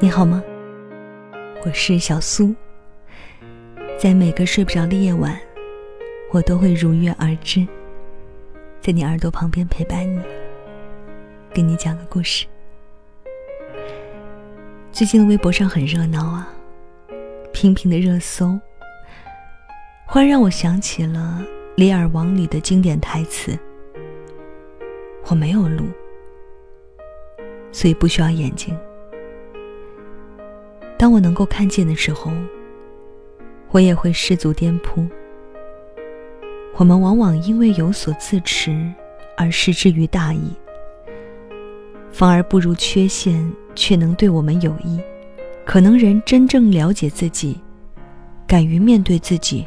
你好吗？我是小苏。在每个睡不着的夜晚，我都会如约而至，在你耳朵旁边陪伴你，给你讲个故事。最近的微博上很热闹啊，频频的热搜，忽然让我想起了《李尔王》里的经典台词：“我没有路，所以不需要眼睛。”当我能够看见的时候，我也会失足颠扑。我们往往因为有所自持而失之于大意，反而不如缺陷却能对我们有益。可能人真正了解自己，敢于面对自己，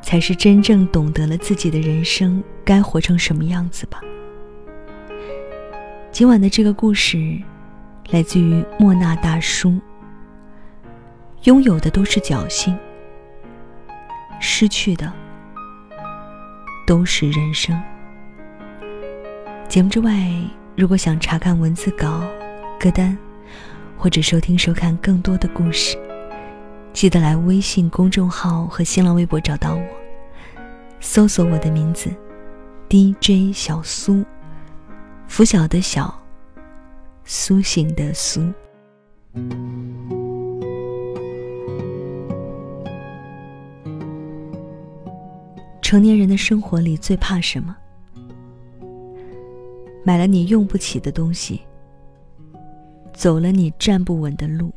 才是真正懂得了自己的人生该活成什么样子吧。今晚的这个故事，来自于莫那大叔。拥有的都是侥幸，失去的都是人生。节目之外，如果想查看文字稿、歌单，或者收听收看更多的故事，记得来微信公众号和新浪微博找到我，搜索我的名字 DJ 小苏，拂晓的晓，苏醒的苏。成年人的生活里最怕什么？买了你用不起的东西，走了你站不稳的路。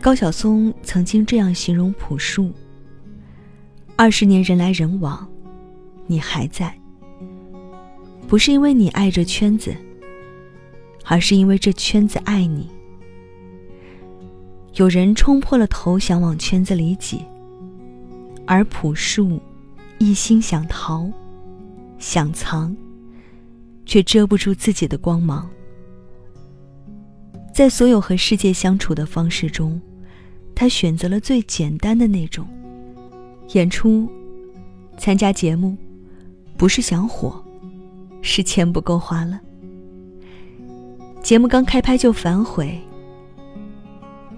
高晓松曾经这样形容朴树：二十年人来人往，你还在，不是因为你爱这圈子，而是因为这圈子爱你。有人冲破了头，想往圈子里挤。而朴树，一心想逃，想藏，却遮不住自己的光芒。在所有和世界相处的方式中，他选择了最简单的那种。演出、参加节目，不是想火，是钱不够花了。节目刚开拍就反悔，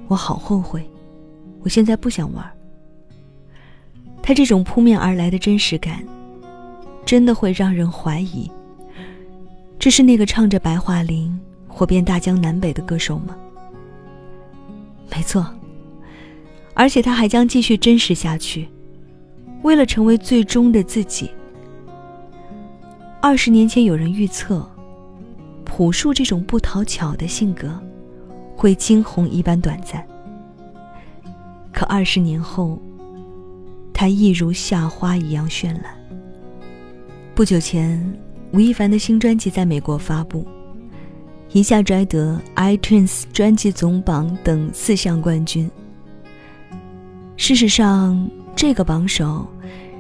我好后悔，我现在不想玩。他这种扑面而来的真实感，真的会让人怀疑，这是那个唱着白桦林火遍大江南北的歌手吗？没错，而且他还将继续真实下去，为了成为最终的自己。二十年前有人预测，朴树这种不讨巧的性格，会惊鸿一般短暂。可二十年后。他一如夏花一样绚烂。不久前，吴亦凡的新专辑在美国发布，一下摘得 iTunes 专辑总榜等四项冠军。事实上，这个榜首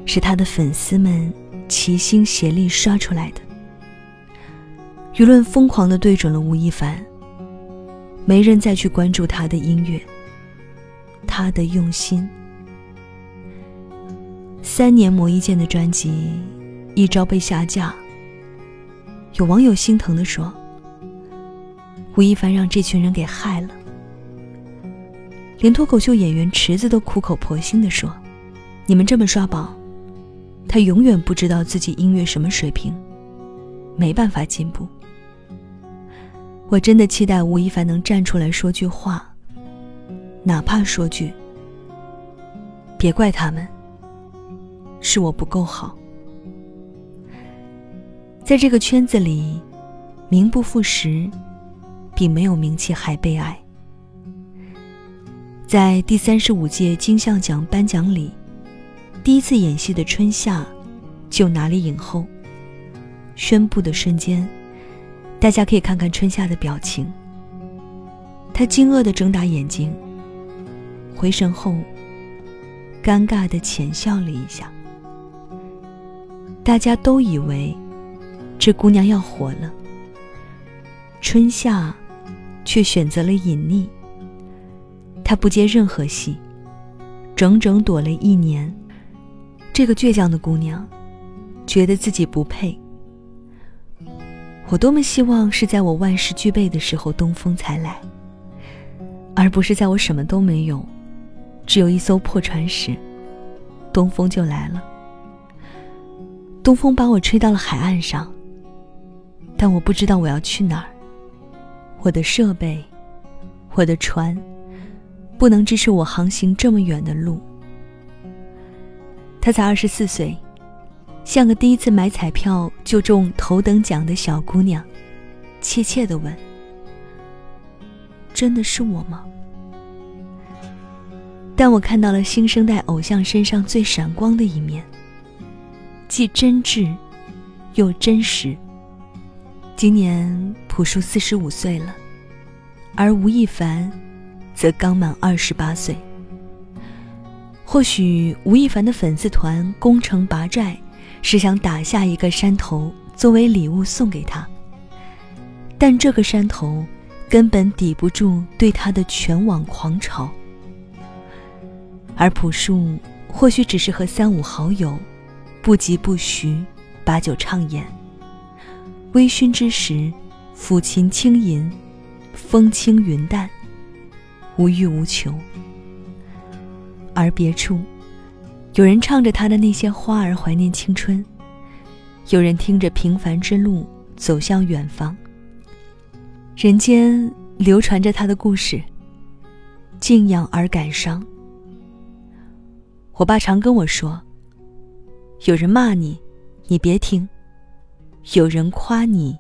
是他的粉丝们齐心协力刷出来的。舆论疯狂地对准了吴亦凡，没人再去关注他的音乐，他的用心。三年磨一剑的专辑，一朝被下架。有网友心疼地说：“吴亦凡让这群人给害了。”连脱口秀演员池子都苦口婆心地说：“你们这么刷榜，他永远不知道自己音乐什么水平，没办法进步。”我真的期待吴亦凡能站出来说句话，哪怕说句：“别怪他们。”是我不够好，在这个圈子里，名不副实，比没有名气还悲哀。在第三十五届金像奖颁奖礼，第一次演戏的春夏就拿了影后。宣布的瞬间，大家可以看看春夏的表情。他惊愕的睁大眼睛，回神后，尴尬的浅笑了一下。大家都以为这姑娘要火了，春夏却选择了隐匿。她不接任何戏，整整躲了一年。这个倔强的姑娘觉得自己不配。我多么希望是在我万事俱备的时候，东风才来，而不是在我什么都没有，只有一艘破船时，东风就来了。东风把我吹到了海岸上，但我不知道我要去哪儿。我的设备，我的船，不能支持我航行这么远的路。他才二十四岁。像个第一次买彩票就中头等奖的小姑娘，怯怯地问：“真的是我吗？”但我看到了新生代偶像身上最闪光的一面，既真挚，又真实。今年朴树四十五岁了，而吴亦凡，则刚满二十八岁。或许吴亦凡的粉丝团攻城拔寨。是想打下一个山头作为礼物送给他，但这个山头根本抵不住对他的全网狂潮。而朴树或许只是和三五好友，不疾不徐，把酒畅饮。微醺之时，抚琴轻吟，风轻云淡，无欲无求。而别处。有人唱着他的那些花儿怀念青春，有人听着平凡之路走向远方。人间流传着他的故事，敬仰而感伤。我爸常跟我说：“有人骂你，你别听；有人夸你，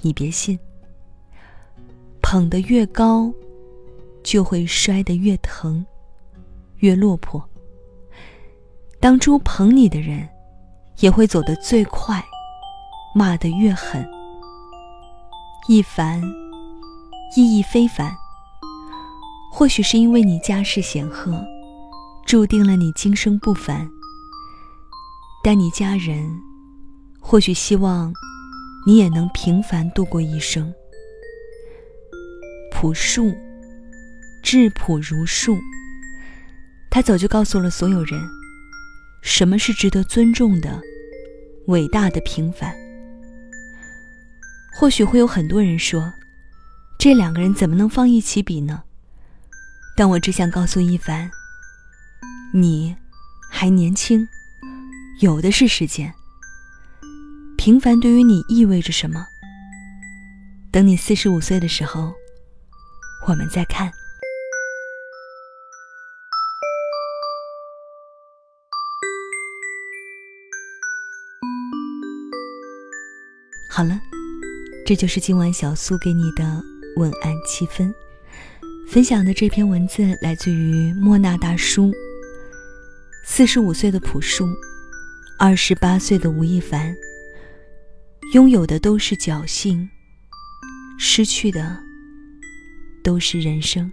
你别信。捧得越高，就会摔得越疼，越落魄。”当初捧你的人，也会走得最快，骂得越狠。一凡，意义非凡。或许是因为你家世显赫，注定了你今生不凡。但你家人，或许希望你也能平凡度过一生。朴树，质朴如树。他早就告诉了所有人。什么是值得尊重的、伟大的平凡？或许会有很多人说，这两个人怎么能放一起比呢？但我只想告诉一凡，你还年轻，有的是时间。平凡对于你意味着什么？等你四十五岁的时候，我们再看。好了，这就是今晚小苏给你的文案七分。分享的这篇文字来自于莫那大叔。四十五岁的朴树，二十八岁的吴亦凡，拥有的都是侥幸，失去的都是人生。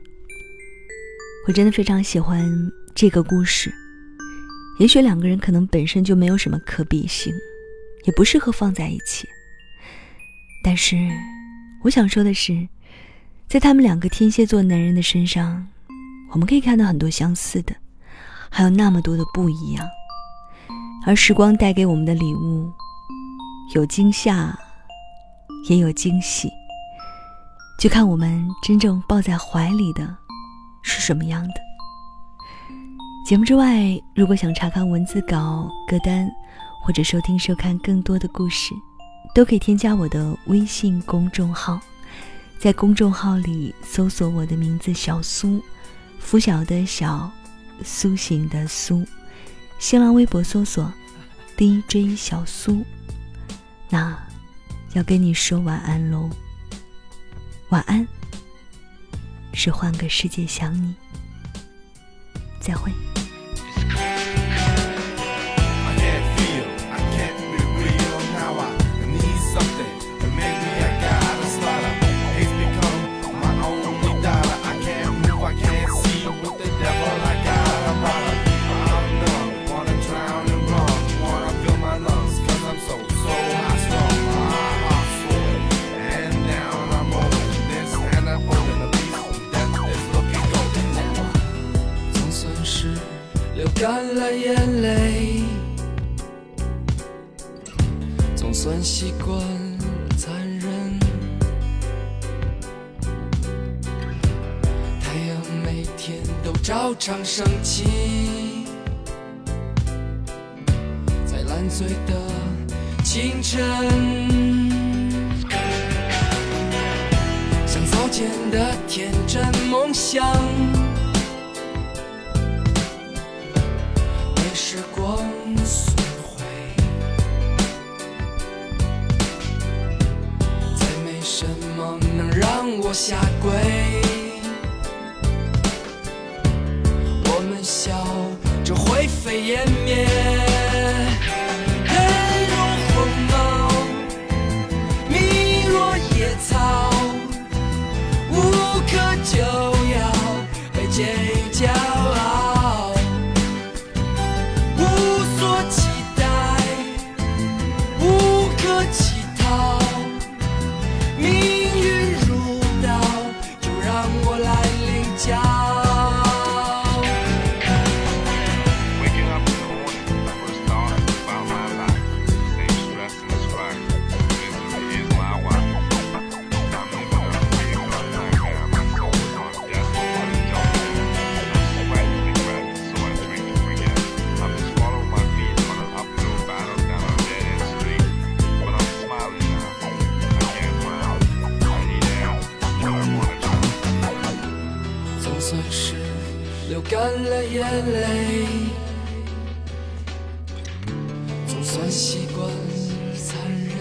我真的非常喜欢这个故事。也许两个人可能本身就没有什么可比性，也不适合放在一起。但是，我想说的是，在他们两个天蝎座男人的身上，我们可以看到很多相似的，还有那么多的不一样。而时光带给我们的礼物，有惊吓，也有惊喜，就看我们真正抱在怀里的是什么样的。节目之外，如果想查看文字稿、歌单，或者收听、收看更多的故事。都可以添加我的微信公众号，在公众号里搜索我的名字“小苏”，拂晓的小，苏醒的苏。新浪微博搜索 “DJ 小苏”。那要跟你说晚安喽，晚安，是换个世界想你。再会。总算习惯残忍。太阳每天都照常升起，在烂醉的清晨，像早前的天真梦想，也是。下。算习惯残忍。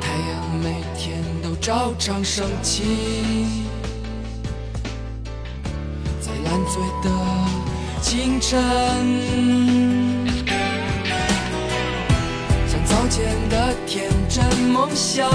太阳每天都照常升起，在烂醉的清晨，像早前的天真梦想。